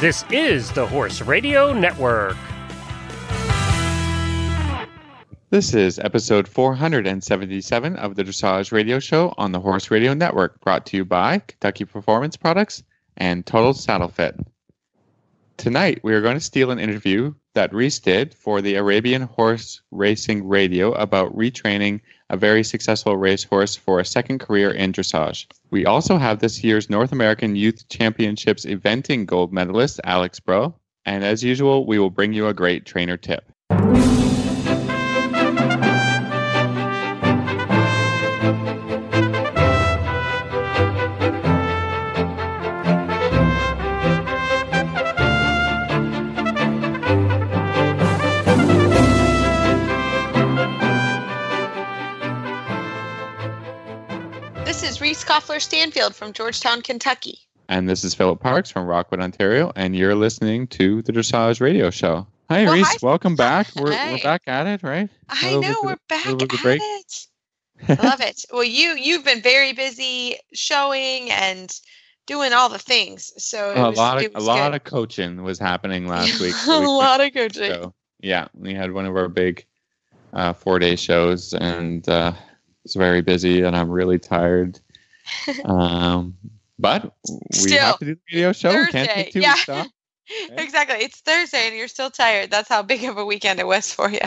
This is the Horse Radio Network. This is episode 477 of the Dressage Radio Show on the Horse Radio Network, brought to you by Kentucky Performance Products and Total Saddle Fit. Tonight, we are going to steal an interview that Reese did for the Arabian Horse Racing Radio about retraining a very successful racehorse for a second career in dressage. We also have this year's North American Youth Championships eventing gold medalist, Alex Baugh. And as usual, we will bring you a great trainer tip. Stanfield from Georgetown, Kentucky. And this is Philip Parks from Rockwood, Ontario, and you're listening to the Dressage Radio Show. Hi, Well, Reese. hi. Welcome back. We're, we're back at it, right? I know we're back at break. it. I love it. Well, you you've been very busy showing and doing all the things. So it a was, lot of a was lot of coaching was happening last week. a week lot of coaching. So yeah, we had one of our big uh, four day shows, and uh, it's very busy, and I'm really tired. um, but we Still, have to do the video show. We can't Thursday, take two yeah. weeks off. right? Exactly. It's Thursday and you're still tired. That's how big of a weekend it was for you.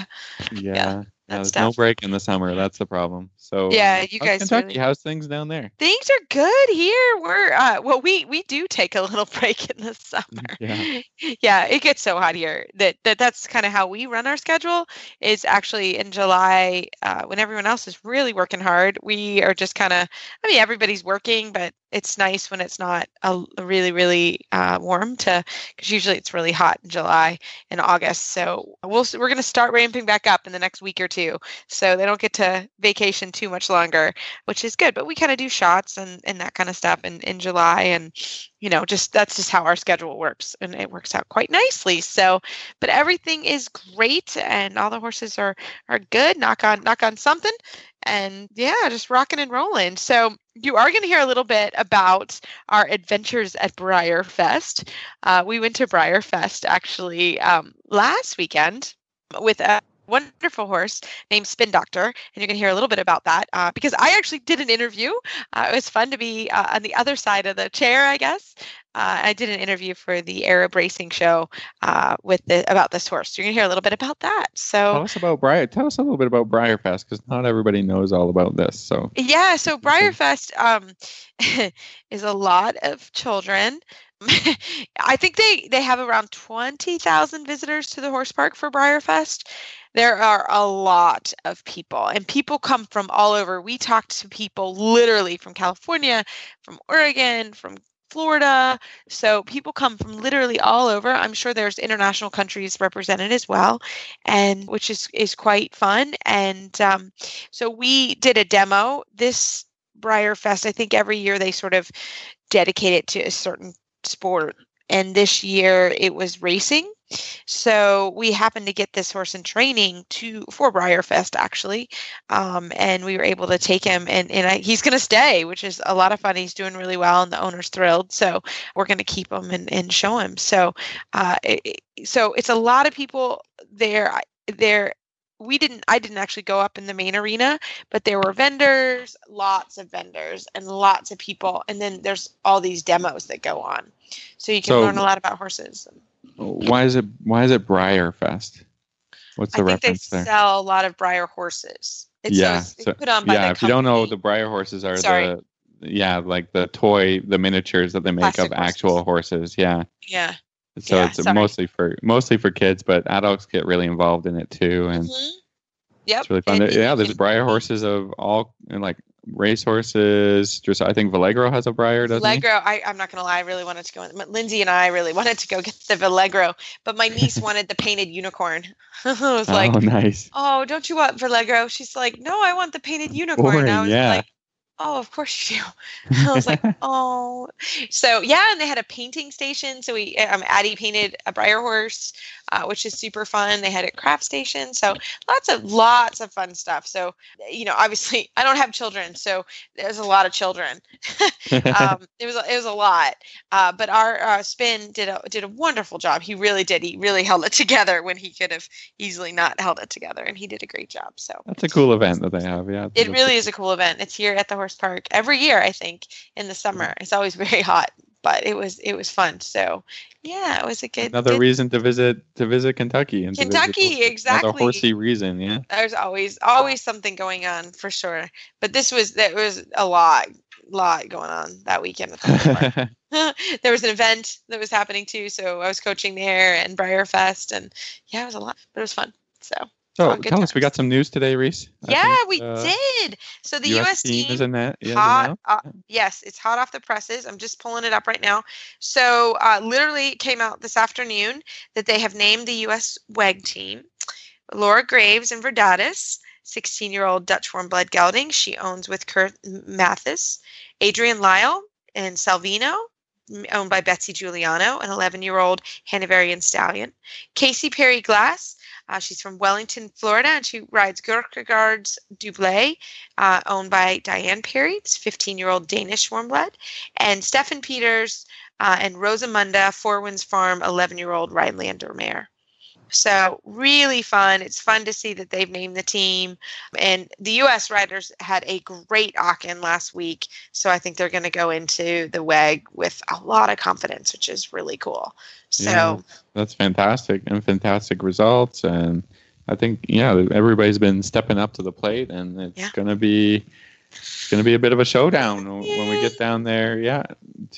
Yeah, that's there's no break in the summer. That's the problem. So Yeah, uh, you guys Kentucky, really- how's things down there? Things are good here. We're uh well we we do take a little break in the summer. Yeah. yeah, it gets so hot here that, that that's kind of how we run our schedule. Is actually in July uh, when everyone else is really working hard. We are just kind of, I mean, everybody's working, but it's nice when it's not a, a really really uh, warm to because usually it's really hot in July and August. So we'll, we're going to start ramping back up in the next week or two, so they don't get to vacation too much longer, which is good. But we kind of do shots and and that kind of stuff in in July and you know just that's just how our schedule works and it works out quite nicely so but everything is great and all the horses are are good knock on knock on something and yeah just rocking and rolling so you are going to hear a little bit about our adventures at BreyerFest uh, we went to BreyerFest actually um, last weekend with a wonderful horse named spin doctor and you're going to hear a little bit about that uh, because i actually did an interview uh, it was fun to be uh, on the other side of the chair i guess uh, I did an interview for the Arab Racing Show uh, with the, about this horse. You're gonna hear a little bit about that. So Tell us about Breyer. Tell us a little bit about BreyerFest because not everybody knows all about this. So yeah, so BreyerFest um, is a lot of children. I think they they have around twenty thousand visitors to the horse park for BreyerFest. There are a lot of people, and people come from all over. We talked to people literally from California, from Oregon, from Florida. So people come from literally all over. I'm sure there's international countries represented as well, and which is is quite fun. And um, so we did a demo this BreyerFest. I think every year they sort of dedicate it to a certain sport, and this year it was racing. So we happened to get this horse in training to for BreyerFest actually, um, and we were able to take him, and and I, he's going to stay, which is a lot of fun. He's doing really well, and the owner's thrilled. So we're going to keep him and, and show him. So, uh, it, so it's a lot of people there. There, we didn't. I didn't actually go up in the main arena, but there were vendors, lots of vendors, and lots of people. And then there's all these demos that go on, so you can So- learn a lot about horses. why is it why is it BreyerFest? What's the I think they there? sell a lot of Breyer horses. It's Yeah, so- put on by yeah, if you don't know, the Breyer horses are Sorry. the yeah, like the toy, the miniatures that they make Plastic of actual horses. Yeah, yeah. So Yeah, it's sorry. mostly for mostly for kids, but adults get really involved in it too, and Mhm. Yep. it's really fun. and yeah, there's Breyer horses of all and like race horses. Just I think Valegro has a Breyer, doesn't he? I, I'm not gonna lie, I really wanted to go. in- but Lindsay and I really wanted to go get the Valegro, but my niece wanted the painted unicorn. I was like, oh, nice. "Oh, don't you want Valegro?" She's like, "No, I want the painted unicorn." Boring, I was yeah. like, "Oh, of course you do." I was like, "Oh." So yeah, and they had a painting station. So we, um, Addie painted a Breyer horse. Uh, which is super fun. They had a craft station, so lots of lots of fun stuff. So you know, obviously, I don't have children, so there's a lot of children. um, it was it was a lot, uh, but our uh, spin did a did a wonderful job. He really did. He really held it together when he could have easily not held it together, and he did a great job. So that's a cool event that they have. Yeah, it really is a cool event. It's here at the horse park every year. I think in the summer. It's always very hot, but it was it was fun. So yeah, it was a good another good, reason to visit to visit Kentucky and Kentucky visit, exactly another horsey reason. Yeah, there's always always something going on for sure. But this was there was a lot lot going on that weekend. there was an event that was happening too, so I was coaching there and BreyerFest, and yeah, it was a lot, but it was fun. So so tell times. us, we got some news today, Reese. Yeah, think, we uh, did. So the US, US team, team is in that. Yeah, hot, uh, yes, it's hot off the presses. I'm just pulling it up right now. So uh, literally, it came out this afternoon that they have named the US WEG team. Laura Graves and Verdades, 16-year-old Dutch warm blood gelding. She owns with Kurt Mathis. Adrienne Lyle and Salvino, owned by Betsy Juliano, an 11-year-old Hanoverian stallion. Kasey Perry Glass uh, she's from Wellington, Florida, and she rides Goerklintgaards Dublet, uh, owned by Diane Perry, 15 year old Danish warm blood, and Steffen Peters uh, and Rosamunda, Four Winds Farm, 11 year old Rhinelander mare. So really fun. It's fun to see that they've named the team. And the U.S. riders had a great Aachen last week. So I think they're going to go into the WEG with a lot of confidence, which is really cool. So yeah, that's fantastic and fantastic results. And I think, yeah, everybody's been stepping up to the plate and it's yeah. going to be. It's going to be a bit of a showdown Yay. when we get down there, yeah,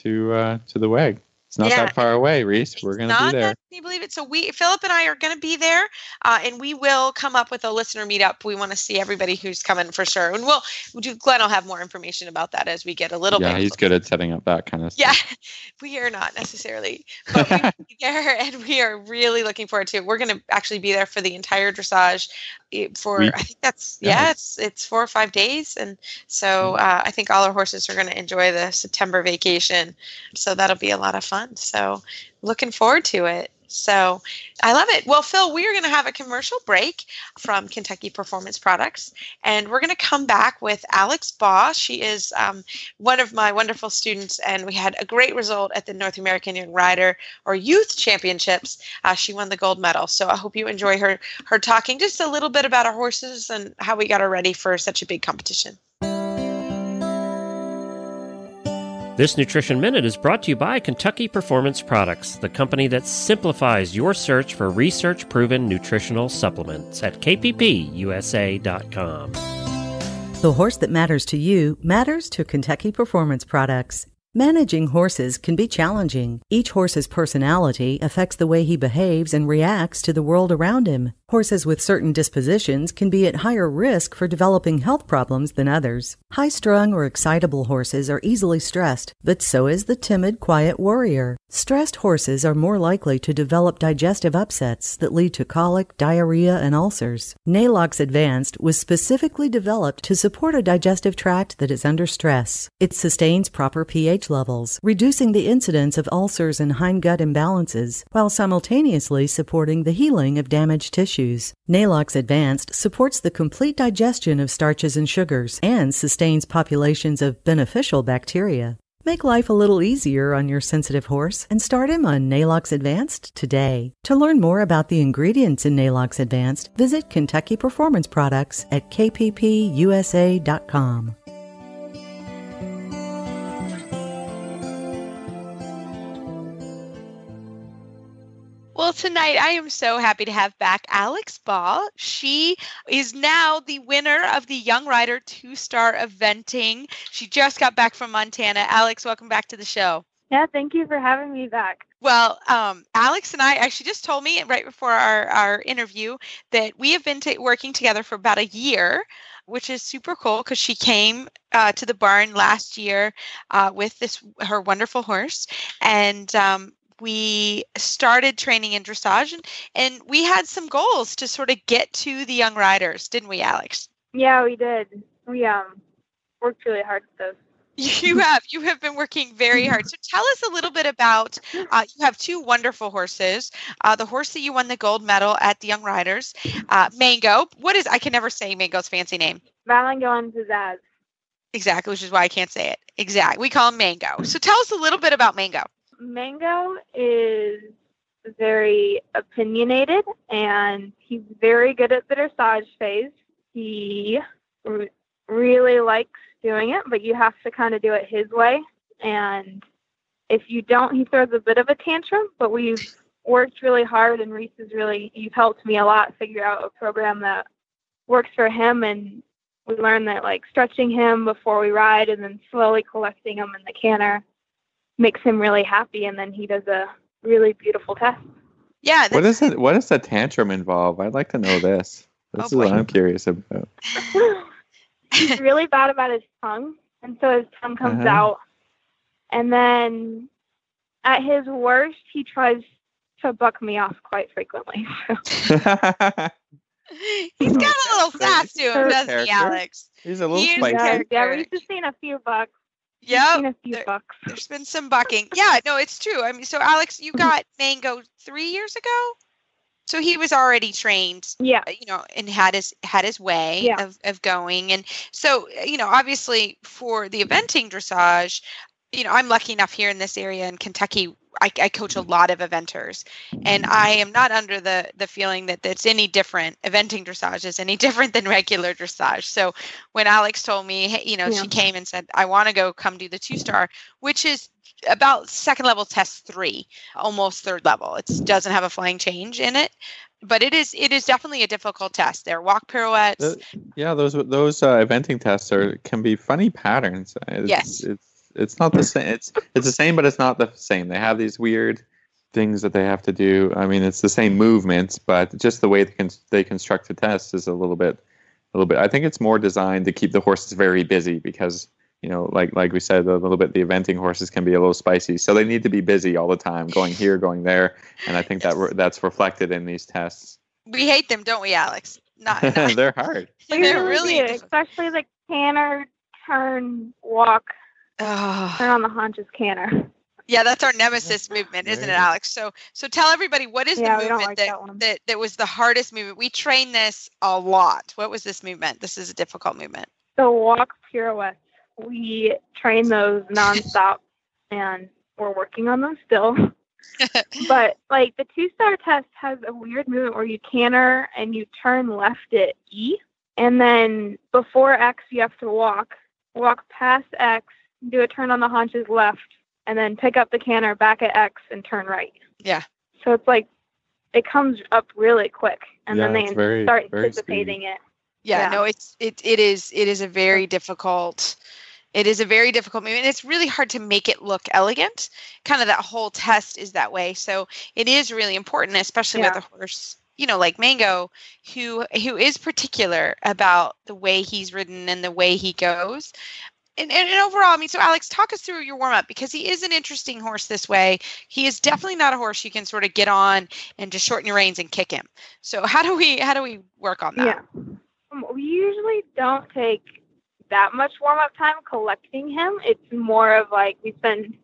to uh, to the WEG. It's not yeah. that far away, Reese. We're going to be there. That, can you believe it? So we, Philip and I, are going to be there, uh, and we will come up with a listener meetup. We want to see everybody who's coming for sure, and we'll, we'll Glenn will have more information about that as we get a little yeah, bit. Yeah, he's good at setting up that kind of stuff. Yeah, we are not necessarily, but we there, and we are really looking forward to it. We're going to actually be there for the entire dressage for Week. I think that's yeah, yeah, it's it's four or five days, and so mm. uh, I think all our horses are going to enjoy the September vacation, so that'll be a lot of fun. So looking forward to it. So I love it. Well, Phil, we are going to have a commercial break from Kentucky Performance Products, and we're going to come back with Alex Baugh. She is um, one of my wonderful students, and we had a great result at the North American Young Rider or Youth Championships. Uh, she won the gold medal. So I hope you enjoy her her talking just a little bit about our horses and how we got her ready for such a big competition. This Nutrition Minute is brought to you by Kentucky Performance Products, the company that simplifies your search for research proven nutritional supplements at kppusa.com. The horse that matters to you matters to Kentucky Performance Products. Managing horses can be challenging. Each horse's personality affects the way he behaves and reacts to the world around him. Horses with certain dispositions can be at higher risk for developing health problems than others. High strung or excitable horses are easily stressed, but so is the timid, quiet warrior. Stressed horses are more likely to develop digestive upsets that lead to colic, diarrhea, and ulcers. Neigh-Lox Advanced was specifically developed to support a digestive tract that is under stress. It sustains proper pH levels, reducing the incidence of ulcers and hindgut imbalances, while simultaneously supporting the healing of damaged tissue Neigh-Lox Advanced supports the complete digestion of starches and sugars and sustains populations of beneficial bacteria. Make life a little easier on your sensitive horse and start him on Neigh-Lox Advanced today. To learn more about the ingredients in Neigh-Lox Advanced, visit Kentucky Performance Products at kppusa.com. Well, tonight I am so happy to have back Alex Baugh. She is now the winner of the Young Rider two star eventing. She just got back from Montana. Alex, welcome back to the show. Yeah, thank you for having me back. Well, um, Alex and I actually just told me right before our, our interview that we have been t- working together for about a year, which is super cool because she came uh, to the barn last year uh, with this her wonderful horse, and um, we started training in dressage and, and we had some goals to sort of get to the young riders, didn't we, Alex? Yeah, we did. We um worked really hard at those. You have you have been working very hard. So tell us a little bit about. Uh, you have two wonderful horses. Uh, the horse that you won the gold medal at the Young Riders, uh, Mango. What is? I can never say Mango's fancy name. Valango and Pizzazz. Exactly, which is why I can't say it. Exactly. We call him Mango. So tell us a little bit about Mango. Mango is very opinionated and he's very good at the dressage phase. He r- really likes doing it, but you have to kind of do it his way. And if you don't, he throws a bit of a tantrum, but we've worked really hard and Reese has really, you've helped me a lot figure out a program that works for him. And we learned that like stretching him before we ride and then slowly collecting him in the canter makes him really happy. And then he does a really beautiful test. Yeah. What that's- is it? What does the tantrum involve? I'd like to know this. This Oh, is what. I'm curious about. He's really bad about his tongue, and so his tongue comes Uh-huh. out. And then at his worst, he tries to buck me off quite frequently. He's got a little sass to him, Character. doesn't he, Alex? He's a little He is spicy. a yeah, yeah, we've just seen a few bucks. Yep. Seen a few there-. There's been some bucking. Yeah, no, it's true. I mean, so Alex, you got Mango three years ago, so he was already trained, Yeah, uh, you know, and had his had his way Yeah. of of going. And so, uh, you know, obviously for the eventing dressage, you know, I'm lucky enough here in this area in Kentucky. I, I coach a lot of eventers, and I am not under the the feeling that that's any different. Eventing dressage is any different than regular dressage. So when Alex told me, you know, Yeah. she came and said, I want to go come do the two star, which is about second level test three, almost third level. It doesn't have a flying change in it, but it is it is definitely a difficult test. There are walk pirouettes. Uh, yeah, those those uh, eventing tests are can be funny patterns. It's, Yes. it's it's not the same. It's it's the same, but it's not the same. They have these weird things that they have to do. I mean, it's the same movements, but just the way they, con- they construct the test is a little bit a little bit. I think it's more designed to keep the horses very busy because you know, like like we said a little bit, the eventing horses can be a little spicy, so they need to be busy all the time, going here, going there, and I think that re- that's reflected in these tests. we hate them, don't we, Alex? Not, not They're hard. they're really, really especially the canter, turn, walk, Oh. turn on the haunches canter. Yeah, that's our nemesis movement, isn't it, Alex? So so tell everybody what is Yeah, the movement like that, that that that was the hardest movement. We train this a lot. What was this movement? This is a difficult movement. The walk pirouettes, we train those nonstop, and we're working on them still. but like the two star test has a weird movement where you canter and you turn left at E, and then before X you have to walk, walk past X, do a turn on the haunches left, and then pick up the canter back at X and turn right. Yeah. So it's like it comes up really quick, and Yeah, then they very- start very anticipating it. yeah, Yeah. no it's it it is it is a very difficult it is a very difficult movement and it's really hard to make it look elegant kind of that whole test is that way so it is really important especially Yeah. with a horse you know like mango who who is particular about the way he's ridden and the way he goes and, and, and overall, I mean, so Alex, talk us through your warm up because he is an interesting horse this way. He is definitely not a horse you can sort of get on and just shorten your reins and kick him. So how do we how do we work on that? Yeah. Um, we usually don't take that much warm up time collecting him. It's more of like we spend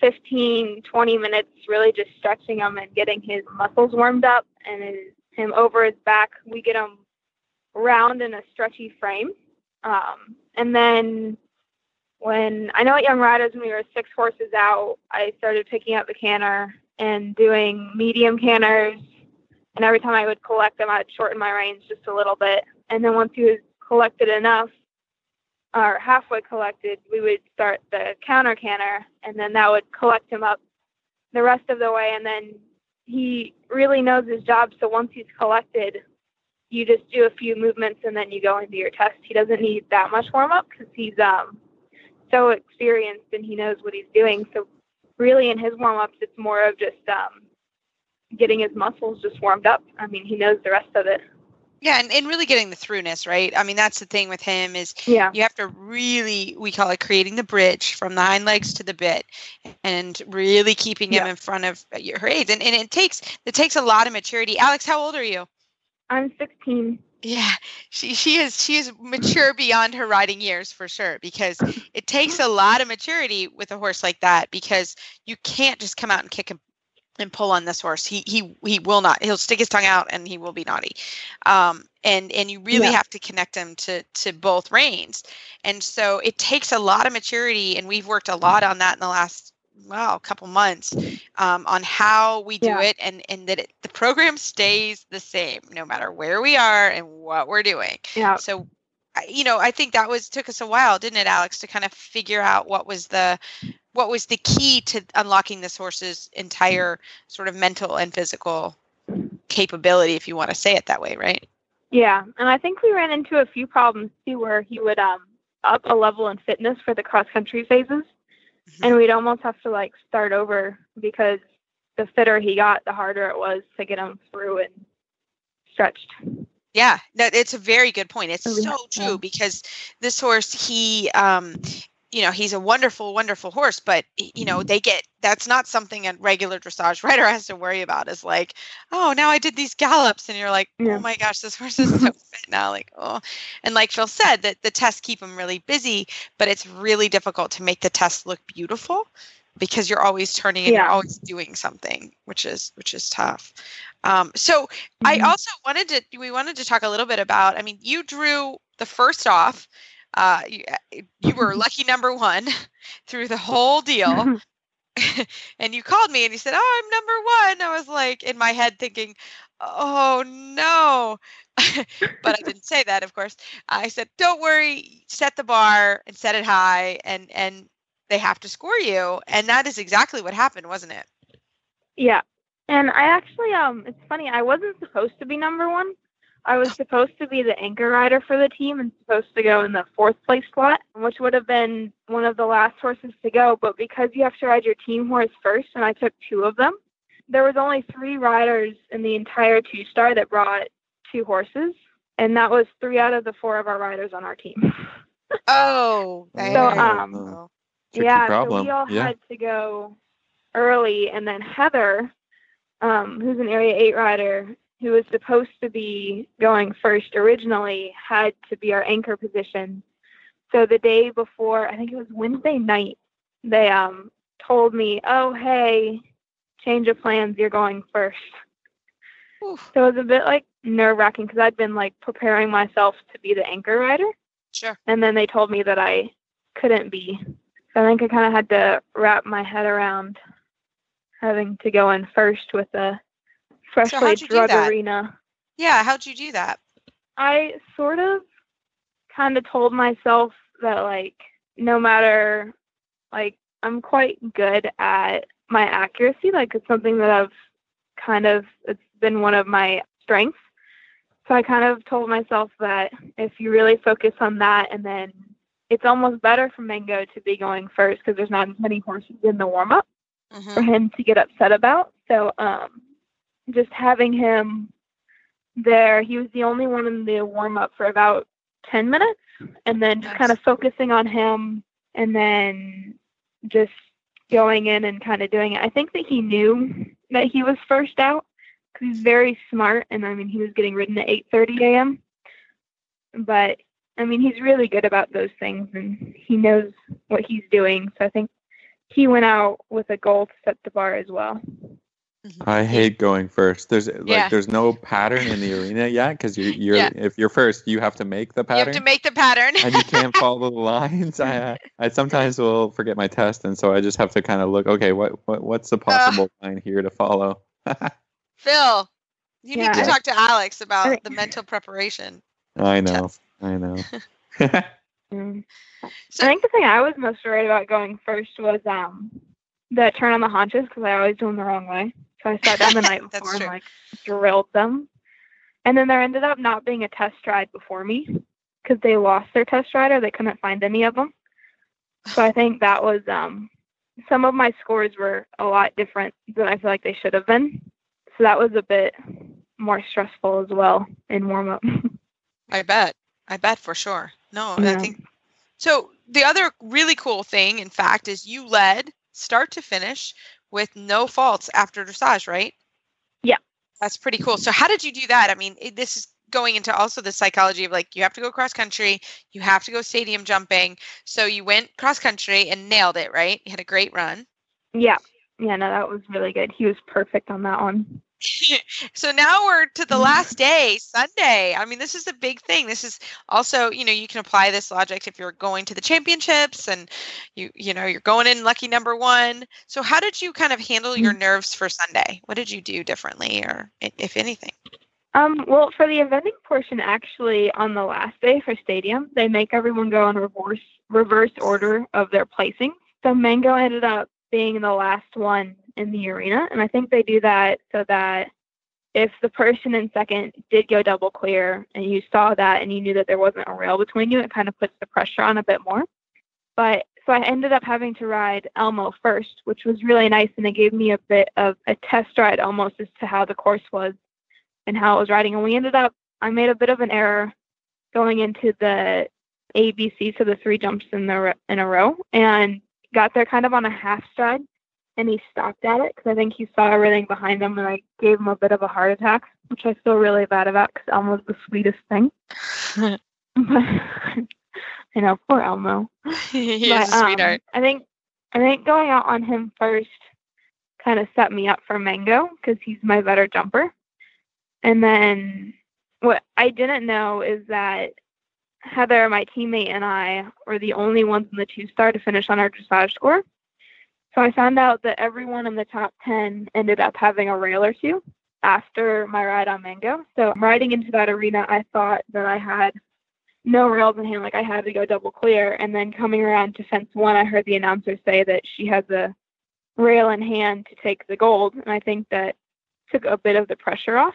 15, 20 minutes really just stretching him and getting his muscles warmed up and him over his back. We get him round in a stretchy frame. Um, and then when I know at Young Riders, when we were six horses out, I started picking up the canter and doing medium canters. and every time I would collect them, I'd shorten my reins just a little bit. And then once he was collected enough, or halfway collected, we would start the counter canter, and then that would collect him up the rest of the way. And then he really knows his job, so once he's collected, you just do a few movements and then you go into your test. He doesn't need that much warm up because he's um so experienced and he knows what he's doing. So really, in his warm ups, it's more of just um getting his muscles just warmed up. I mean, he knows the rest of it. Yeah, and, and really getting the throughness, right? I mean, that's the thing with him is Yeah. you have to really we call it creating the bridge from the hind legs to the bit and really keeping him in front of your aids. And, and it takes it takes a lot of maturity. Alex, how old are you? I'm 16. Yeah, she she is she is mature beyond her riding years for sure because it takes a lot of maturity with a horse like that because you can't just come out and kick him and pull on this horse. He he he will not. He'll stick his tongue out and he will be naughty. Um, and and you really Yeah. have to connect him to to both reins. And so it takes a lot of maturity, and we've worked a lot on that in the last well a couple months um, on how we do Yeah. it, and and that it, the program stays the same no matter where we are and what we're doing. Yeah. So. You know, I think that was took us a while, didn't it, Alex, to kind of figure out what was the what was the key to unlocking this horse's entire sort of mental and physical capability, if you want to say it that way, right? Yeah, and I think we ran into a few problems too, where he would um up a level in fitness for the cross country phases, and we'd almost have to like start over because the fitter he got, the harder it was to get him through and stretched. Yeah, no, it's a very good point. It's so true because this horse, he, um, you know, he's a wonderful, wonderful horse, but you know, they get that's not something a regular dressage rider has to worry about. Is like, oh, now I did these gallops, and you're like, Yeah. oh my gosh, this horse is so fit now. Like, oh, and like Phil said, that the tests keep him really busy, but it's really difficult to make the tests look beautiful because you're always turning and you're always doing something, which is which is tough. Um, so I Mhm. also wanted to we wanted to talk a little bit about. I mean, you drew the first off. Uh, you, you were lucky number one through the whole deal, and you called me and you said, "Oh, I'm number one." I was like in my head thinking, "Oh no," but I didn't say that. Of course, I said, "Don't worry, set the bar and set it high, and and they have to score you." And that is exactly what happened, wasn't it? Yeah. And I actually um it's funny, I wasn't supposed to be number one. I was supposed to be the anchor rider for the team and supposed to go in the fourth place slot, which would have been one of the last horses to go, but because you have to ride your team horse first and I took two of them, there was only three riders in the entire two star that brought two horses. And that was three out of the four of our riders on our team. Oh, So, um, go. Yeah, problem. so we all yeah. had to go early, and then Heather, um, who's an Area 8 rider, who was supposed to be going first originally, had to be our anchor position. So the day before, I think it was Wednesday night, they um, told me, oh, hey, change of plans, you're going first. Oof, So it was a bit like nerve wracking because I'd been like preparing myself to be the anchor rider sure. and then they told me that I couldn't be. So I think I kind of had to wrap my head around having to go in first with a freshly do drug that? arena. Yeah, how'd you do that? I sort of kind of told myself that like no matter like I'm quite good at my accuracy, like it's something that I've kind of it's been one of my strengths. So I kind of told myself that if you really focus on that and then it's almost better for Mango to be going first because there's not as many horses in the warm up Mhm. for him to get upset about. So um, just having him there, he was the only one in the warm up for about 10 minutes, and then just kind of focusing on him and then just going in and kind of doing it. I think that he knew that he was first out because he's very smart, and I mean, he was getting ridden at 8:30 a.m. But I mean, he's really good about those things, and he knows what he's doing. So I think he went out with a goal to set the bar as well. Mhm. I hate going first. There's like Yeah. there's no pattern in the arena yet because you're you're Yeah. if you're first you have to make the pattern. You have to make the pattern. and you can't follow the lines. I uh, I sometimes will forget my test and so I just have to kind of look. Okay, what what what's the possible line here to follow? Phil, you need to talk to Alex about the mental preparation. I know, I know. Mm. So, I think the thing I was most worried about going first was um the turn on the haunches because I always do them the wrong way. So I sat down the night before and true. like drilled them, and then there ended up not being a test ride before me because they lost their test rider. They couldn't find any of them. So I think that was um some of my scores were a lot different than I feel like they should have been. So that was a bit more stressful as well in warm up. I bet. I bet for sure. No, I think so. The other really cool thing, in fact, is you led start to finish with no faults after dressage, right? Yeah. That's pretty cool. So, how did you do that? I mean, it, this is going into also the psychology of like you have to go cross country, you have to go stadium jumping. So you went cross country and nailed it, right? You had a great run. Yeah. Yeah, no, that was really good. He was perfect on that one. so now we're to the last day, Sunday. I mean, this is a big thing. This is also, you know, you can apply this logic if you're going to the championships and you, you know, you're going in lucky number one. So how did you kind of handle your mm. nerves for Sunday? What did you do differently or if anything? Um, well, for the eventing portion, actually, on the last day for stadium, they make everyone go in reverse reverse order of their placing. So Mango ended up being the last one in the arena. And I think they do that so that if the person in second did go double clear and you saw that and you knew that there wasn't a rail between you, it kind of puts the pressure on a bit more. But so I ended up having to ride Elmo first, which was really nice. And it gave me a bit of a test ride almost as to how the course was and how it was riding. And we ended up, I made a bit of an error going into the ABC, so the three jumps in the in a row, and got there kind of on a half stride and he stopped at it because I think he saw everything behind him and I gave him a bit of a heart attack, which I feel really bad about because Elmo's the sweetest thing. but you know, poor Elmo. he but, is a sweetheart. Um, I think I think going out on him first kind of set me up for Mango because he's my better jumper. And then what I didn't know is that Heather, my teammate, and I were the only ones in the two star to finish on our dressage score. So I found out that everyone in the top 10 ended up having a rail or two after my ride on Mango. So riding into that arena, I thought that I had no rails in hand, like I had to go double clear. And then coming around to fence one, I heard the announcer say that she has a rail in hand to take the gold. And I think that took a bit of the pressure off,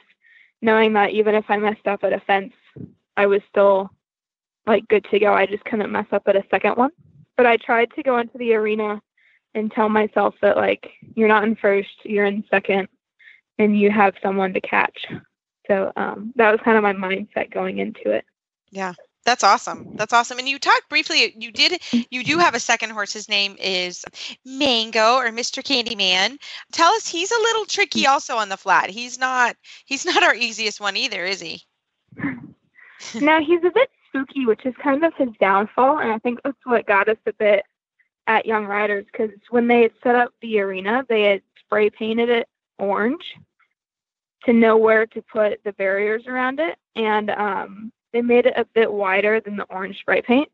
knowing that even if I messed up at a fence, I was still like good to go. I just couldn't mess up at a second one. But I tried to go into the arena and tell myself that like you're not in first, you're in second, and you have someone to catch. So um, that was kind of my mindset going into it. Yeah, that's awesome. That's awesome. And you talked briefly. You did. You do have a second horse. His name is Mango or Mr. Candyman. Tell us, he's a little tricky also on the flat. He's not. He's not our easiest one either, is he? no, he's a bit spooky, which is kind of his downfall, and I think that's what got us a bit at Young Riders because when they had set up the arena, they had spray painted it orange to know where to put the barriers around it, and um, they made it a bit wider than the orange spray paint.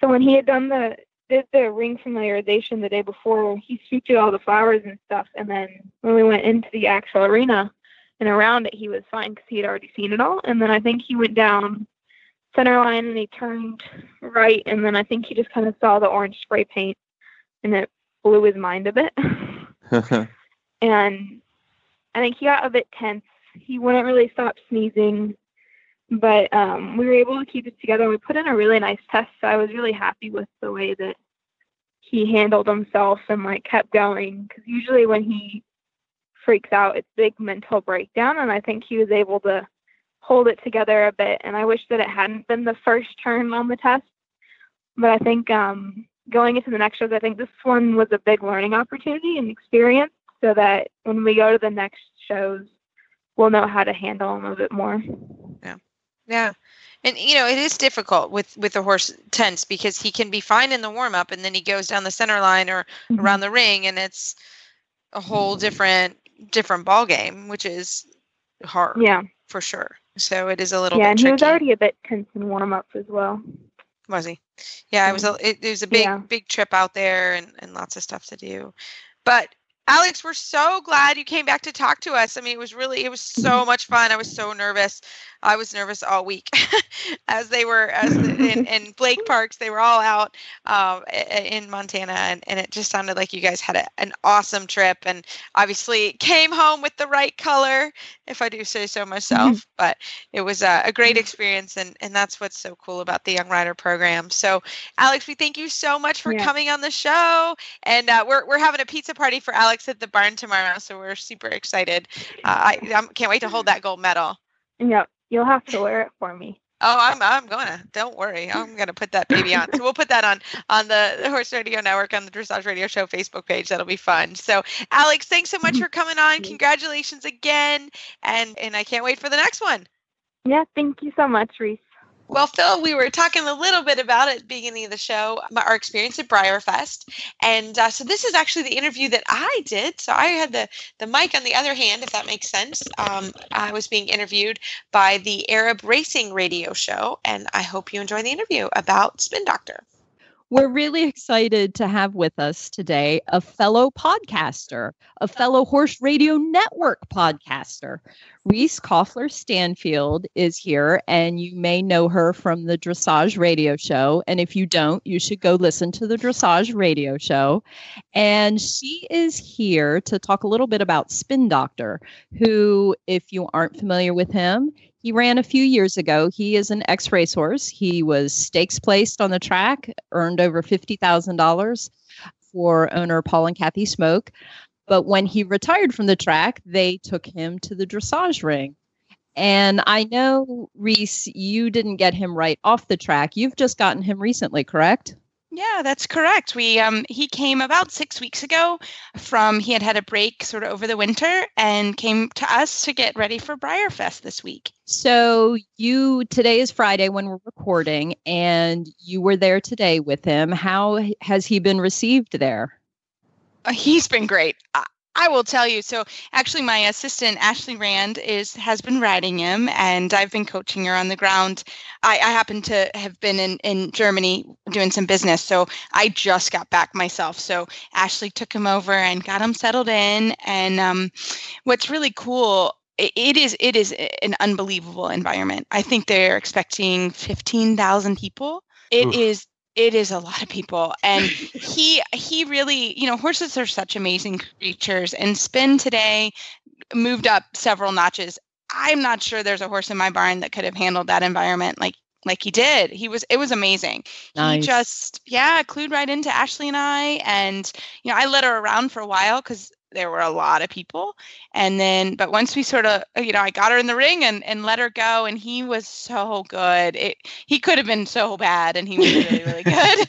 So when he had done the did the ring familiarization the day before, he scooped all the flowers and stuff, and then when we went into the actual arena and around it, he was fine because he had already seen it all. And then I think he went down center line and he turned right and then I think he just kind of saw the orange spray paint and it blew his mind a bit. and I think he got a bit tense. He wouldn't really stop sneezing, but um, we were able to keep it together. We put in a really nice test, so I was really happy with the way that he handled himself and like kept going. Because usually when he freaks out, it's big mental breakdown, and I think he was able to hold it together a bit. And I wish that it hadn't been the first turn on the test. But I think um, going into the next shows, I think this one was a big learning opportunity and experience so that when we go to the next shows, we'll know how to handle them a bit more. Yeah. Yeah. And you know, it is difficult with with the horse tense because he can be fine in the warm up and then he goes down the center line or mm-hmm. around the ring and it's a whole different different ball game, which is hard. Yeah. For sure. So it is a little yeah, bit and tricky. he was already a bit tense in warm up as well. Was he? Yeah, it was a it, it was a big yeah. big trip out there and, and lots of stuff to do. But Alex, we're so glad you came back to talk to us. I mean, it was really, it was so much fun. I was so nervous. I was nervous all week as they were as in, in Blake Parks. They were all out uh, in Montana, and, and it just sounded like you guys had a, an awesome trip. And obviously, came home with the right color, if I do say so myself. But it was a, a great experience, and and that's what's so cool about the Young Rider program. So, Alex, we thank you so much for yeah. coming on the show, and uh, we're we're having a pizza party for Alex at the barn tomorrow, so we're super excited. Uh, I, I can't wait to hold that gold medal. Yep. You'll have to wear it for me. Oh, I'm I'm gonna. Don't worry. I'm gonna put that baby on. So we'll put that on on the, the Horse Radio Network on the Dressage Radio Show Facebook page. That'll be fun. So, Alex, thanks so much for coming on. Congratulations again, and and I can't wait for the next one. Yeah, thank you so much, Reese. Well, Phil, we were talking a little bit about at the beginning of the show, our experience at BreyerFest. And uh, so this is actually the interview that I did. So I had the, the mic on the other hand, if that makes sense. Um, I was being interviewed by the Arab Racing Radio Show. And I hope you enjoy the interview about Spin Doctor. We're really excited to have with us today a fellow podcaster, a fellow Horse Radio Network podcaster. Reese Koffler Stanfield is here, and you may know her from the Dressage Radio Show. And if you don't, you should go listen to the Dressage Radio Show. And she is here to talk a little bit about Spin Doctor, who, if you aren't familiar with him, he ran a few years ago. He is an ex racehorse. He was stakes placed on the track, earned over $50,000 for owner Paul and Kathy Smoke. But when he retired from the track, they took him to the dressage ring. And I know, Reese, you didn't get him right off the track. You've just gotten him recently, correct? Yeah, that's correct. We um he came about 6 weeks ago from he had had a break sort of over the winter and came to us to get ready for BreyerFest this week. So you today is Friday when we're recording and you were there today with him. How has he been received there? Uh, he's been great. I will tell you. So actually, my assistant Ashley Rand is has been riding him, and I've been coaching her on the ground. I, I happen to have been in in Germany doing some business, so I just got back myself. So Ashley took him over and got him settled in. And um, what's really cool it is it is an unbelievable environment. I think they're expecting 15,000 people. It Oof. is it is a lot of people and he he really you know horses are such amazing creatures and spin today moved up several notches. I'm not sure there's a horse in my barn that could have handled that environment like like he did. He was it was amazing. Nice. he just yeah clued right into ashley and i and you know i led her around for a while because there were a lot of people. And then but once we sort of you know i got her in the ring and and let her go and he was so good. It he could have been so bad and he was really really good.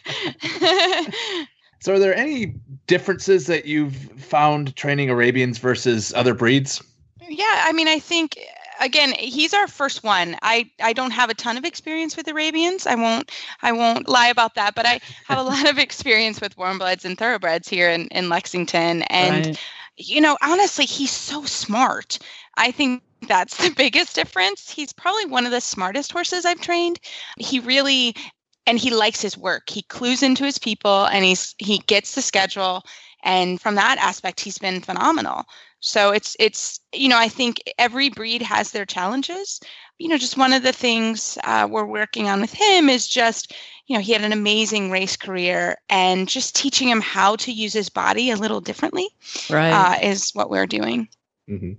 So are there any differences that you've found training arabians versus other breeds? Yeah i mean i think again he's our first one. I i don't have a ton of experience with arabians. I won't i won't lie about that but i have a lot of experience with warm bloods and thoroughbreds here in in lexington. And right. you know honestly he's so smart. I think that's the biggest difference. He's probably one of the smartest horses i've trained. He really and he likes his work. He clues into his people and he's he gets the schedule and from that aspect he's been phenomenal so it's it's you know I think every breed has their challenges. You know, just one of the things uh, we're working on with him is just you know he had an amazing race career and just teaching him how to use his body a little differently. Right, uh, is what we're doing. Mm-hmm.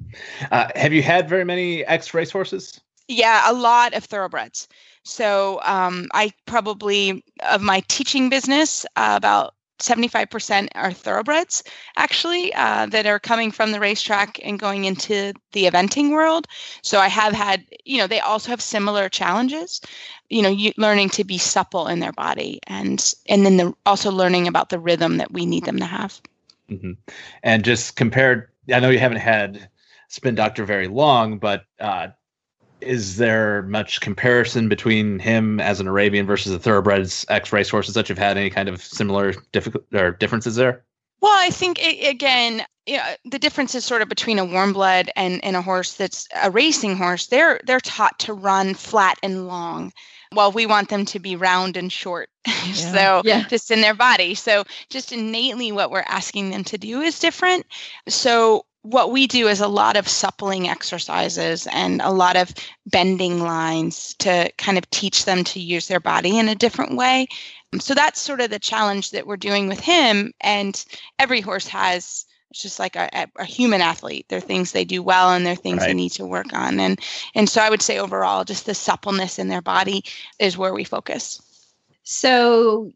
Uh, have you had very many ex racehorses? Yeah, a lot of thoroughbreds. So um, I probably of my teaching business uh, about 75% are thoroughbreds actually uh, that are coming from the racetrack and going into the eventing world so i have had you know they also have similar challenges you know you, learning to be supple in their body and and then the, also learning about the rhythm that we need them to have mm-hmm. and just compared i know you haven't had spin doctor very long but uh, is there much comparison between him as an Arabian versus the thoroughbreds ex racehorses that you've had? Any kind of similar difficult or differences there? Well, I think it, again, you know, the difference is sort of between a warm blood and, and a horse that's a racing horse. They're they're taught to run flat and long, while we want them to be round and short. Yeah. so yeah. just in their body. So just innately, what we're asking them to do is different. So what we do is a lot of suppling exercises and a lot of bending lines to kind of teach them to use their body in a different way. So that's sort of the challenge that we're doing with him. And every horse has it's just like a, a, human athlete. There are things they do well and there are things right. they need to work on. And and so I would say overall, just the suppleness in their body is where we focus. So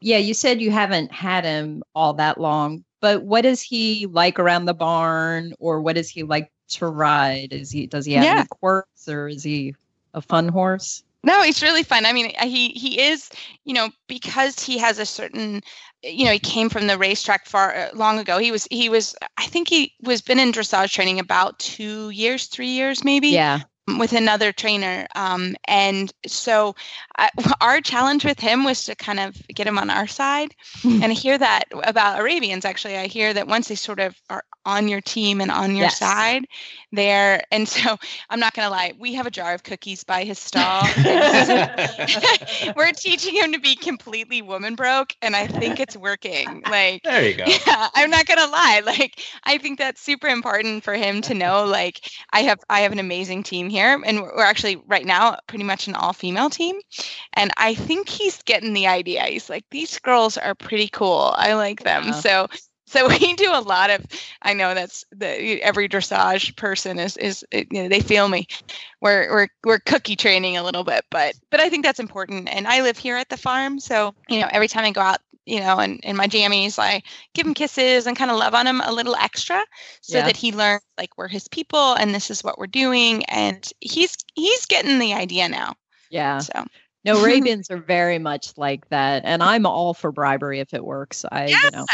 yeah, you said you haven't had him all that long, but what is he like around the barn or what is he like to ride? Is he does he have yeah. any quirks or is he a fun horse? No, he's really fun. I mean, he he is, you know, because he has a certain, you know, he came from the racetrack far uh, long ago. He was he was I think he was been in dressage training about 2 years, 3 years maybe. Yeah with another trainer. Um, and so I, our challenge with him was to kind of get him on our side. and I hear that about Arabians, actually. I hear that once they sort of are on your team and on your Yes. side, there. And so I'm not going to lie, we have a jar of cookies by his stall. We're teaching him to be completely woman broke, and I think it's working. Like, there you go. yeah, I'm not gonna lie. Like, I think that's super important for him to know. Like, I have I have an amazing team here, and we're actually right now pretty much an all female team, and I think he's getting the idea. He's like, these girls are pretty cool. I like them. Yeah. So. So we do a lot of. I know that's the every dressage person is is you know, they feel me. We're we're we're cookie training a little bit, but but I think that's important. And I live here at the farm, so you know every time I go out, you know, and in my jammies, I give him kisses and kind of love on him a little extra so Yeah. that he learns like we're his people and this is what we're doing and he's he's getting the idea now Yeah. so No, Arabians are very much like that. And I'm all for bribery if it works. I, you know.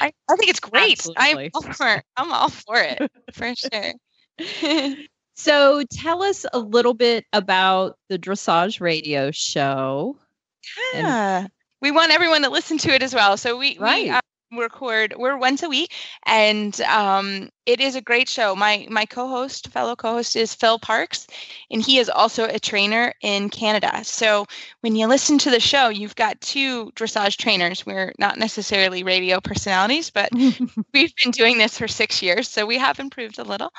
I, I think it's great i'm all for i'm all for it for sure So tell us a little bit about the dressage radio show. And- yeah we want everyone to listen to it as well so we, Right. we uh, record we're once a week and um, it is a great show my my co-host fellow co-host is phil parks and he is also a trainer in canada so when you listen to the show you've got two dressage trainers we're not necessarily radio personalities but we've been doing this for six years so we have improved a little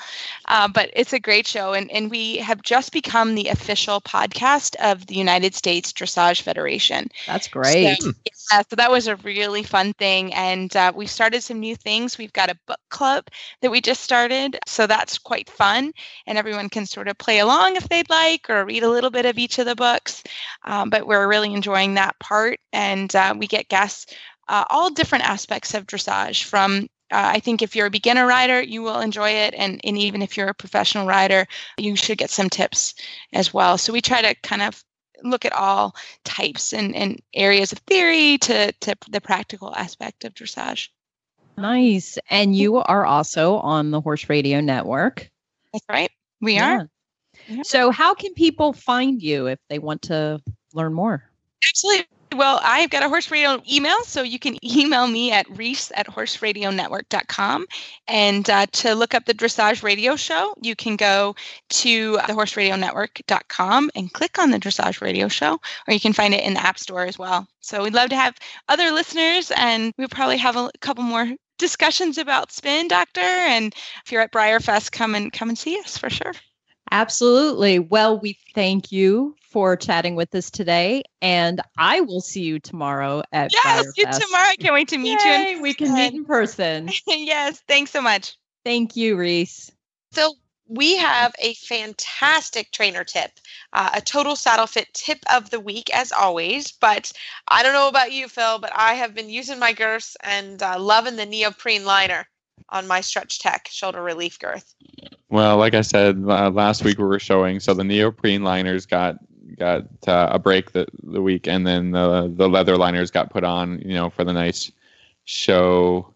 uh, but it's a great show and, and we have just become the official podcast of the united states dressage federation That's great. so, yeah, so that was a really fun thing. And uh, we've started some new things. We've got a book club that we just started. So that's quite fun. And everyone can sort of play along if they'd like or read a little bit of each of the books. Um, but we're really enjoying that part. And uh, we get guests, uh, all different aspects of dressage from uh, I think if you're a beginner rider, you will enjoy it. And, and even if you're a professional rider, you should get some tips as well. So we try to kind of look at all types and, and areas of theory to, to the practical aspect of dressage. Nice. And you are also on the Horse Radio Network. That's right. We are. Yeah. Yeah. So, how can people find you if they want to learn more? Absolutely. Well, I've got a horse radio email, so you can email me at reese at horseradionetwork.com. And uh, to look up the dressage radio show, you can go to thehorseradionetwork.com and click on the dressage radio show, or you can find it in the App Store as well. So we'd love to have other listeners, and we'll probably have a couple more discussions about spin doctor and if you're at BreyerFest come and come and see us for sure Absolutely. Well, we thank you for chatting with us today, and I will see you tomorrow at yes you tomorrow i can't wait to meet Yay, you in we can meet in person. yes thanks so much Thank you, Reese. So we have a fantastic trainer tip, uh, a total saddle fit tip of the week, as always. But I don't know about you, Phil, but I have been using my girths and uh, loving the neoprene liner on my StretchTec shoulder relief girth. Well, like I said uh, last week, we were showing so the neoprene liners got got uh, a break the the week, and then the the leather liners got put on, you know, for the nice show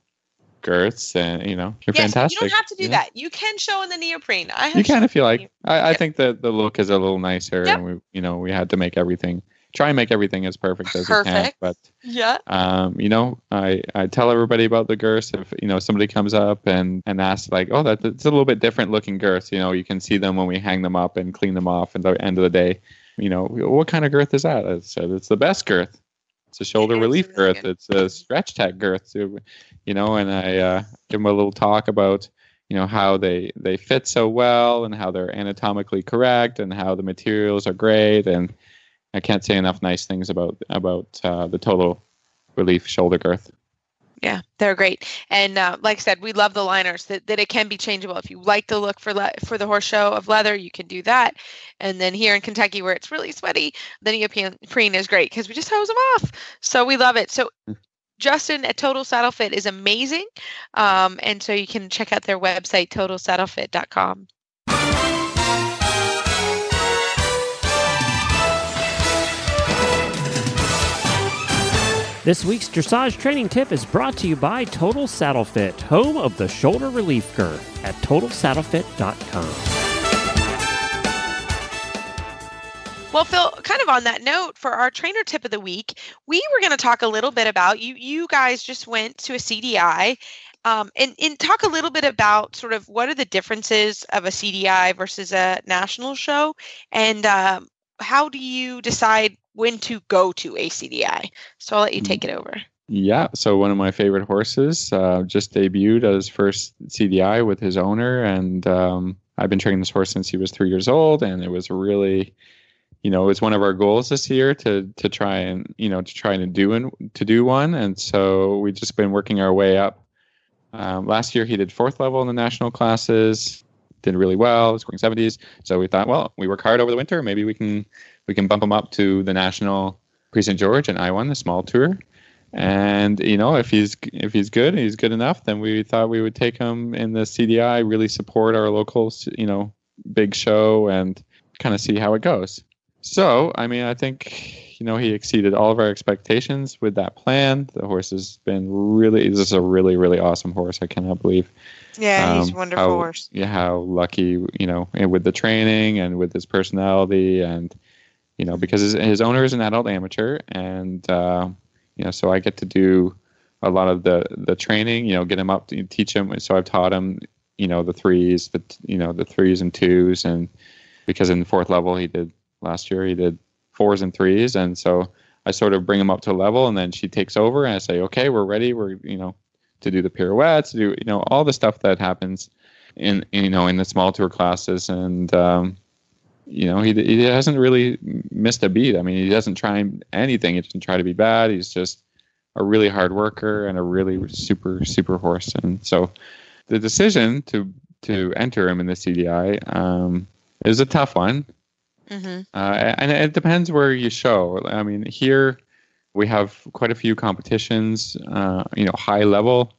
girths, and you know, you're yes, fantastic. you don't have to do Yeah. that. You can show in the neoprene. I You can if you like. I, I think that the look is a little nicer, Yep. and we, you know, we had to make everything try and make everything as perfect as we can. Perfect. But Yeah. um, you know, I, I tell everybody about the girths. If you know somebody comes up and and asks like, oh, that it's a little bit different looking girths. You know, you can see them when we hang them up and clean them off. At the end of the day, you know, what kind of girth is that? I said it's the best girth. It's a shoulder relief really girth. good. It's a StretchTec girth. too, You know, and I uh, give them a little talk about you know how they they fit so well and how they're anatomically correct and how the materials are great and I can't say enough nice things about about uh, the total relief shoulder girth. Yeah, they're great. And uh, like I said, we love the liners that, that it can be changeable. If you like the look for le- for the horse show of leather, you can do that. And then here in Kentucky, where it's really sweaty, the neoprene is great because we just hose them off. So we love it. So Justin at Total Saddle Fit is amazing. Um, and so you can check out their website, totalsaddlefit.com. This week's dressage training tip is brought to you by Total Saddle Fit, home of the shoulder relief girth at totalsaddlefit.com. Well, Phil, kind of on that note, for our trainer tip of the week, we were going to talk a little bit about you. You guys just went to a CDI, um, and, and talk a little bit about sort of what are the differences of a CDI versus a national show, and um, how do you decide when to go to a CDI? So I'll let you take it over. Yeah, so one of my favorite horses uh, just debuted at his first CDI with his owner, and um, I've been training this horse since he was three years old, and it was really, you know, it was one of our goals this year to to try and you know to try and do and to do one, and so we've just been working our way up. Um, last year he did fourth level in the national classes, did really well, scoring seventies. So we thought, well, we work hard over the winter, maybe we can we can bump him up to the national Prix St George and I one the small tour. And you know, if he's if he's good, he's good enough, then we thought we would take him in the CDI, really support our local, you know, big show, and kind of see how it goes. So, I mean, I think you know he exceeded all of our expectations with that plan. The horse has been really, this is a really, really awesome horse. I cannot believe. Yeah, he's um, wonderful how, horse. Yeah, how lucky you know, with the training and with his personality, and you know, because his, his owner is an adult amateur, and uh, you know, so I get to do a lot of the the training. You know, get him up to teach him. So I've taught him, you know, the threes, the you know, the threes and twos, and because in the fourth level he did last year, he did fours and threes, and so I sort of bring him up to a level, and then she takes over, and I say, okay, we're ready. We're you know to do the pirouettes, to do you know all the stuff that happens in you know in the small tour classes, and um, you know he he hasn't really missed a beat. I mean, he doesn't try anything. He doesn't try to be bad. He's just a really hard worker and a really super super horse. And so the decision to to enter him in the CDI um, is a tough one. hmm Uh, and it depends where you show. I mean, here we have quite a few competitions, uh, you know, high level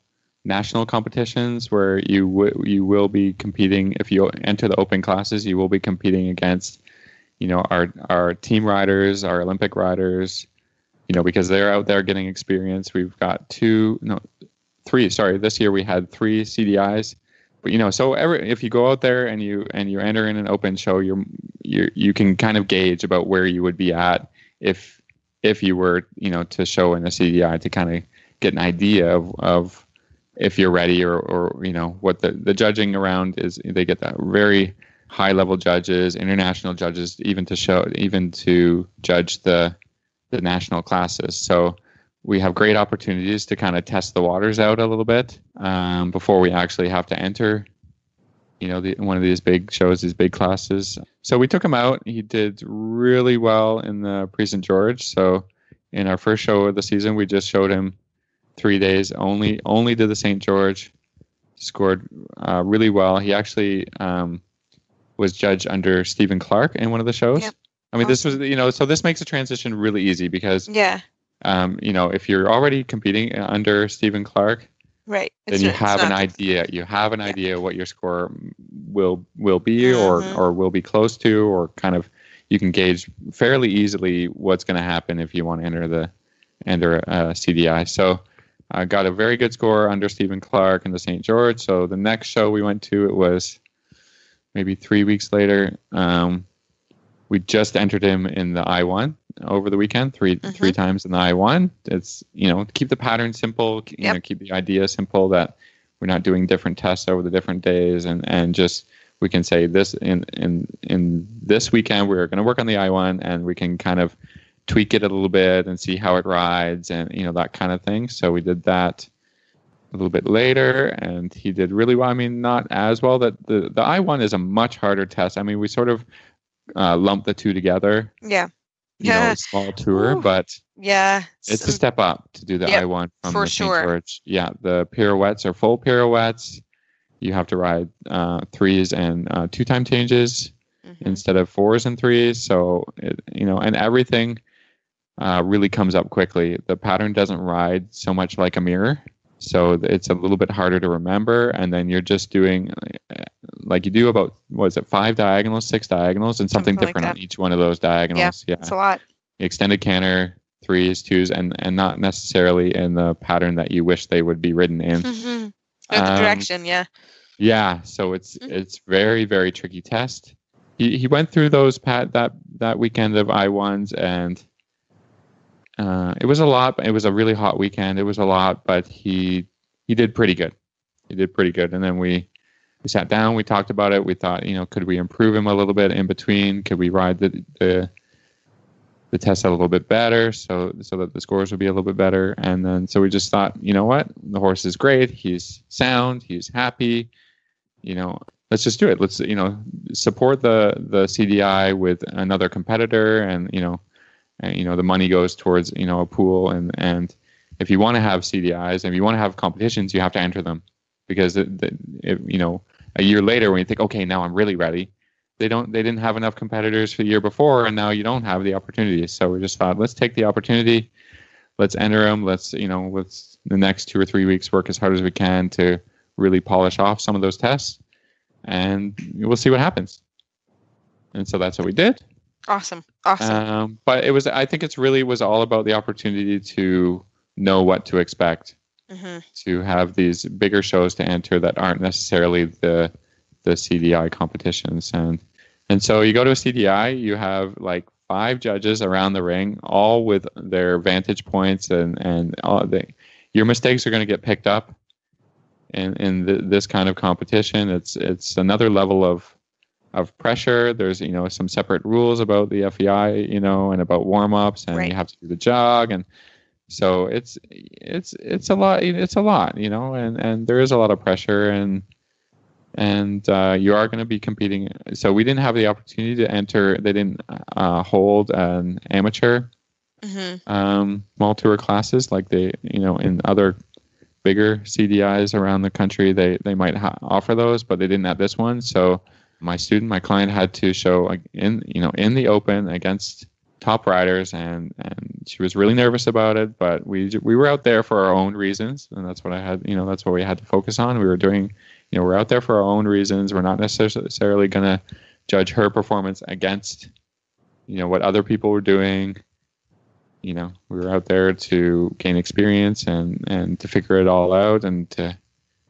national competitions where you w- you will be competing. If you enter the open classes, you will be competing against, you know, our our team riders, our Olympic riders, you know, because they're out there getting experience. We've got two, no, three. Sorry, this year we had three CDIs. But you know, so every if you go out there and you and you enter in an open show, you're you you can kind of gauge about where you would be at if if you were you know to show in a CDI to kind of get an idea of, of if you're ready or or you know what the the judging around is. They get that very high level judges, international judges, even to show even to judge the the national classes. So we have great opportunities to kind of test the waters out a little bit um, before we actually have to enter you know the, one of these big shows these big classes. So we took him out. He did really well in the St George. So in our first show of the season we just showed him three days only only to the St George scored uh, really well. He actually um, was judged under Stephen Clarke in one of the shows. Yep. I mean this was you know so this makes a transition really easy because Yeah, um, you know, if you're already competing under Stephen Clarke, right. then It's- you have an idea. You have an idea what your score will will be, or Mhm. or will be close to, or kind of you can gauge fairly easily what's going to happen if you want to enter the enter a CDI. So I got a very good score under Stephen Clarke in the St. George. So the next show we went to, it was maybe three weeks later. Um, we just entered him in the I one over the weekend, 3 Mhm. three times in the I one. It's you know keep the pattern simple, you Yep. know keep the idea simple that we're not doing different tests over the different days, and and just we can say this in in in this weekend we're going to work on the I one, and we can kind of tweak it a little bit and see how it rides, and you know that kind of thing. So we did that a little bit later, and he did really well. I mean, not as well. That the the I one is a much harder test. I mean, we sort of uh, lump the two together. Yeah, You Yeah. a small tour, Ooh. but yeah. it's So- a step up to do the Yep, I one from for the sure. George. Yeah, the pirouettes are full pirouettes. You have to ride uh, threes and uh, two time changes Mhm. instead of fours and threes. So it, you know, and everything uh, really comes up quickly. The pattern doesn't ride so much like a mirror, so it's a little bit harder to remember. And then you're just doing uh, like you do about what is it five diagonals, six diagonals, and something, Something like different on each one of those diagonals. Yeah, It's a lot. extended canter, threes, twos, and and not necessarily in the pattern that you wish they would be written in. Mhm. Or the Um, direction, yeah. Yeah, so it's Mhm. it's very very tricky test. he, he went through those pat that that weekend of I ones and uh, it was a lot. It was a really hot weekend. It was a lot, but he he did pretty good. He did pretty good. And then we we sat down. We talked about it. We thought, you know, could we improve him a little bit in between? Could we ride the the the test a little bit better so so that the scores would be a little bit better? And then so we just thought, you know what, the horse is great. He's sound. He's happy. You know, let's just do it. Let's you know support the the CDI with another competitor, and you know, and, you know the money goes towards you know a pool, and and if you want to have CDIs and if you want to have competitions, you have to enter them because it, it, you know a year later when you think okay now I'm really ready, they don't they didn't have enough competitors for the year before, and now you don't have the opportunity. So we just thought let's take the opportunity, let's enter them. Let's you know let's the next two or three weeks work as hard as we can to really polish off some of those tests and we'll see what happens. And so that's what we did. Awesome. Awesome. Um, but it was, I think it's really was all about the opportunity to know what to expect, hmm to have these bigger shows to enter that aren't necessarily the the CDI competitions. And and so you go to a CDI, you have like five judges around the ring, all with their vantage points, and and all the, your mistakes are going to get picked up in in th- this kind of competition. It's it's another level of of pressure. There's you know some separate rules about the FEI, you know, and about warm ups, and Right. you have to do the jog, and so it's it's it's a lot. It's a lot, you know, and and there is a lot of pressure, and and uh, you are going to be competing. So we didn't have the opportunity to enter. They didn't uh, hold an amateur hmm um, small tour classes like they you know in other bigger CDIs around the country they they might ha- offer those but they didn't at this one so my student my client had to show in you know in the open against top riders and and she was really nervous about it but we we were out there for our own reasons and that's what I had you know that's what we had to focus on. We were doing you know we're out there for our own reasons. We're not necessarily going to judge her performance against you know what other people were doing. You know we were out there to gain experience and and to figure it all out and to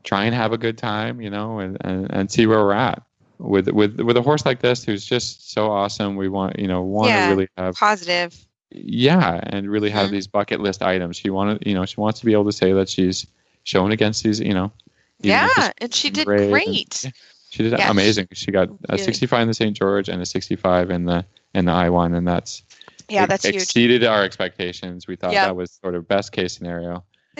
try and have a good time you know and and, and see where we're at with with with a horse like this who's just so awesome we want you know want Yeah. to really have Positive. yeah and really have Mhm. these bucket list items she wanted you know she wants to be able to say that she's shown against these you know Yeah, and she did great and- yeah, she did Yeah, amazing she got a really- 65 in the st george and a 65 in the in the i1 and that's Yeah, that's huge. exceeded our expectations. We thought Yeah. that was sort of best case scenario.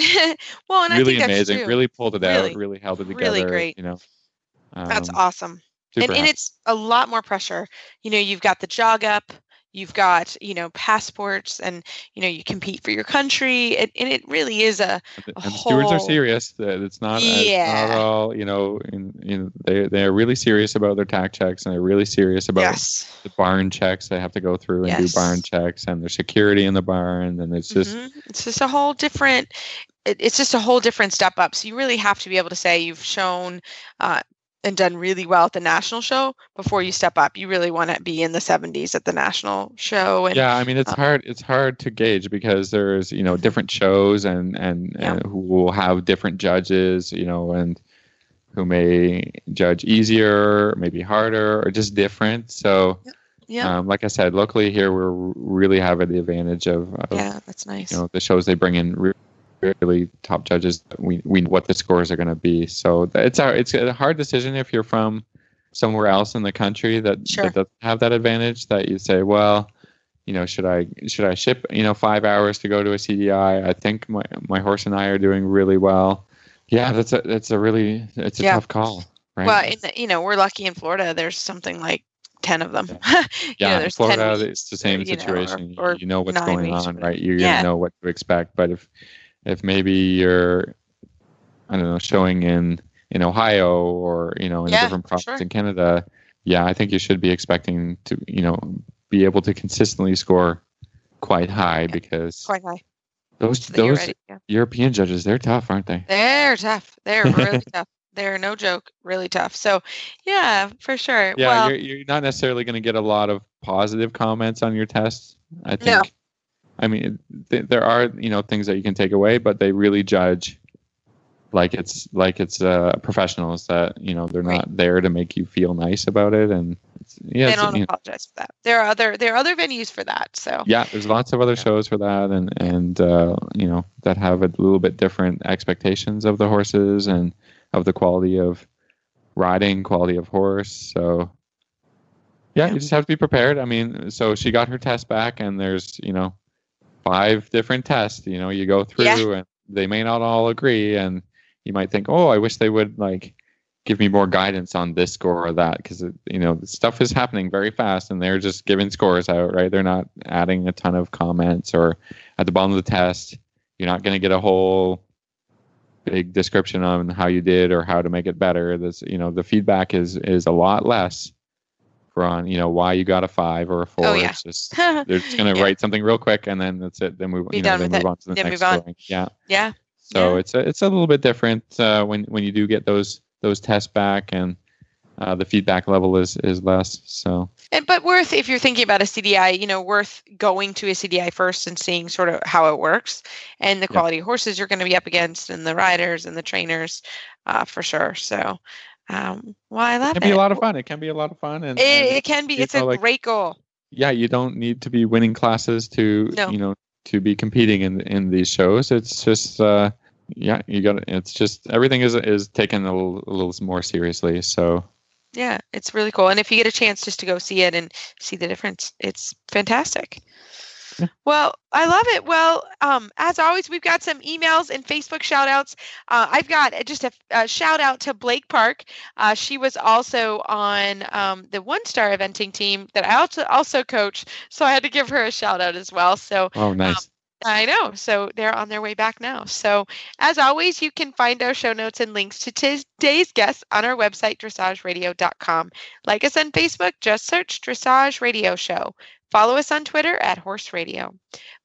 well, and really I think amazing. That's true. Really pulled it Really, out. Really held it together. really great. You know, That's Um, awesome. Super and, and it's a lot more pressure. You know, you've got the jog up, you've got you know passports, and you know you compete for your country, it, and it really is a a and the stewards are serious. It's not, uh, it's not Yeah. all. You know, in, in they they're really serious about their tack checks and they're really serious about yes, the barn checks they have to go through and Yes. do barn checks and their security in the barn and it's just Mhm. it's just a whole different. It, it's just a whole different step up. So you really have to be able to say you've shown. Uh, and done really well at the national show before you step up. You really want to be in the 70s at the national show. And yeah i mean it's uh, hard it's hard to gauge because there's you know different shows and and, Yeah. and who will have different judges you know and who may judge easier maybe harder or just different so yeah, um, like i said locally here we're really having the advantage of, of yeah, that's nice. you know the shows they bring in really top judges we we know what the scores are going to be so it's a it's a hard decision if you're from somewhere else in the country that, Sure. that doesn't have that advantage that you say well you know should i should i ship you know five hours to go to a cdi i think my my horse and i are doing really well yeah that's a that's a really it's a Yeah. tough call right Well, in the, you know, we're lucky in Florida. There's something like ten of them. you yeah know, in florida 10 it's the same you know, or- situation or you know what's going weeks, on right you're Yeah. know what to expect but if if maybe you're i don't know showing in in ohio or you know in Yeah, a different province sure. in canada yeah i think you should be expecting to you know be able to consistently score quite high because quite high. those So those ready. Yeah. european judges they're tough aren't they They're tough. They're really tough. They're no joke, really tough. So, yeah, for sure. yeah well, you're, you're not necessarily going to get a lot of positive comments on your test i think No. I mean th- there are you know things that you can take away but they really judge like it's like it's uh, professionals that you know they're Right. not there to make you feel nice about it and it's, yeah they don't you know, apologize for that. There are other there are other venues for that. So yeah there's lots of other shows for that and and uh, you know that have a little bit different expectations of the horses and of the quality of riding quality of horse so yeah, Yeah. you just have to be prepared i mean so she got her test back and there's you know five different tests you know you go through Yeah. and they may not all agree and you might think oh i wish they would like give me more guidance on this score or that because you know stuff is happening very fast and they're just giving scores out right? They're not adding a ton of comments or at the bottom of the test you're not going to get a whole big description on how you did or how to make it better. This you know the feedback is is a lot less on you know why you got a five or a four Oh, yeah. it's just they're just going to Yeah. write something real quick and then that's it they move Be you know they move it. on to the Then next move on. scoring. yeah yeah. so Yeah. it's a, it's a little bit different uh, when when you do get those those tests back and uh, the feedback level is is less. So And, but worth if you're thinking about a CDI, you know, worth going to a CDI first and seeing sort of how it works and the Yeah. quality of horses you're going to be up against and the riders and the trainers, uh, for sure. So, um, well, I love it it. can be a lot of fun. It can be a lot of fun, and, It, and it can be. It's know, a like- great goal. yeah, you don't need to be winning classes to No. you know to be competing in in these shows. It's just uh, yeah, you got it's just everything is is taken a little, a little more seriously. So Yeah, it's really cool. And if you get a chance just to go see it and see the difference, it's fantastic. Well, I love it. Well, um, as always, we've got some emails and Facebook shout outs. Uh, I've got just a, a shout out to Blake Park. Uh, she was also on um, the one star eventing team that I also also coach. So I had to give her a shout out as well. So oh, nice. I know. So they're on their way back now. So, as always, you can find our show notes and links to today's guests on our website, dressageradio.com. Like us on Facebook, just search Dressage Radio Show. Follow us on Twitter at Horse Radio.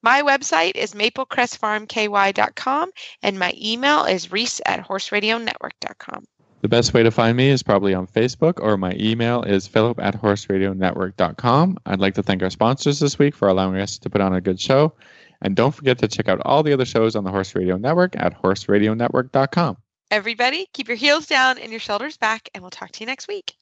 My website is maplecrestfarmky.com, and my email is reese at horseradionetwork.com. The best way to find me is probably on Facebook or my email is philip at horseradionetwork.com. I'd like to thank our sponsors this week for allowing us to put on a good show. And don't forget to check out all the other shows on the Horse Radio Network at horseradionetwork.com. Everybody, keep your heels down and your shoulders back, and we'll talk to you next week.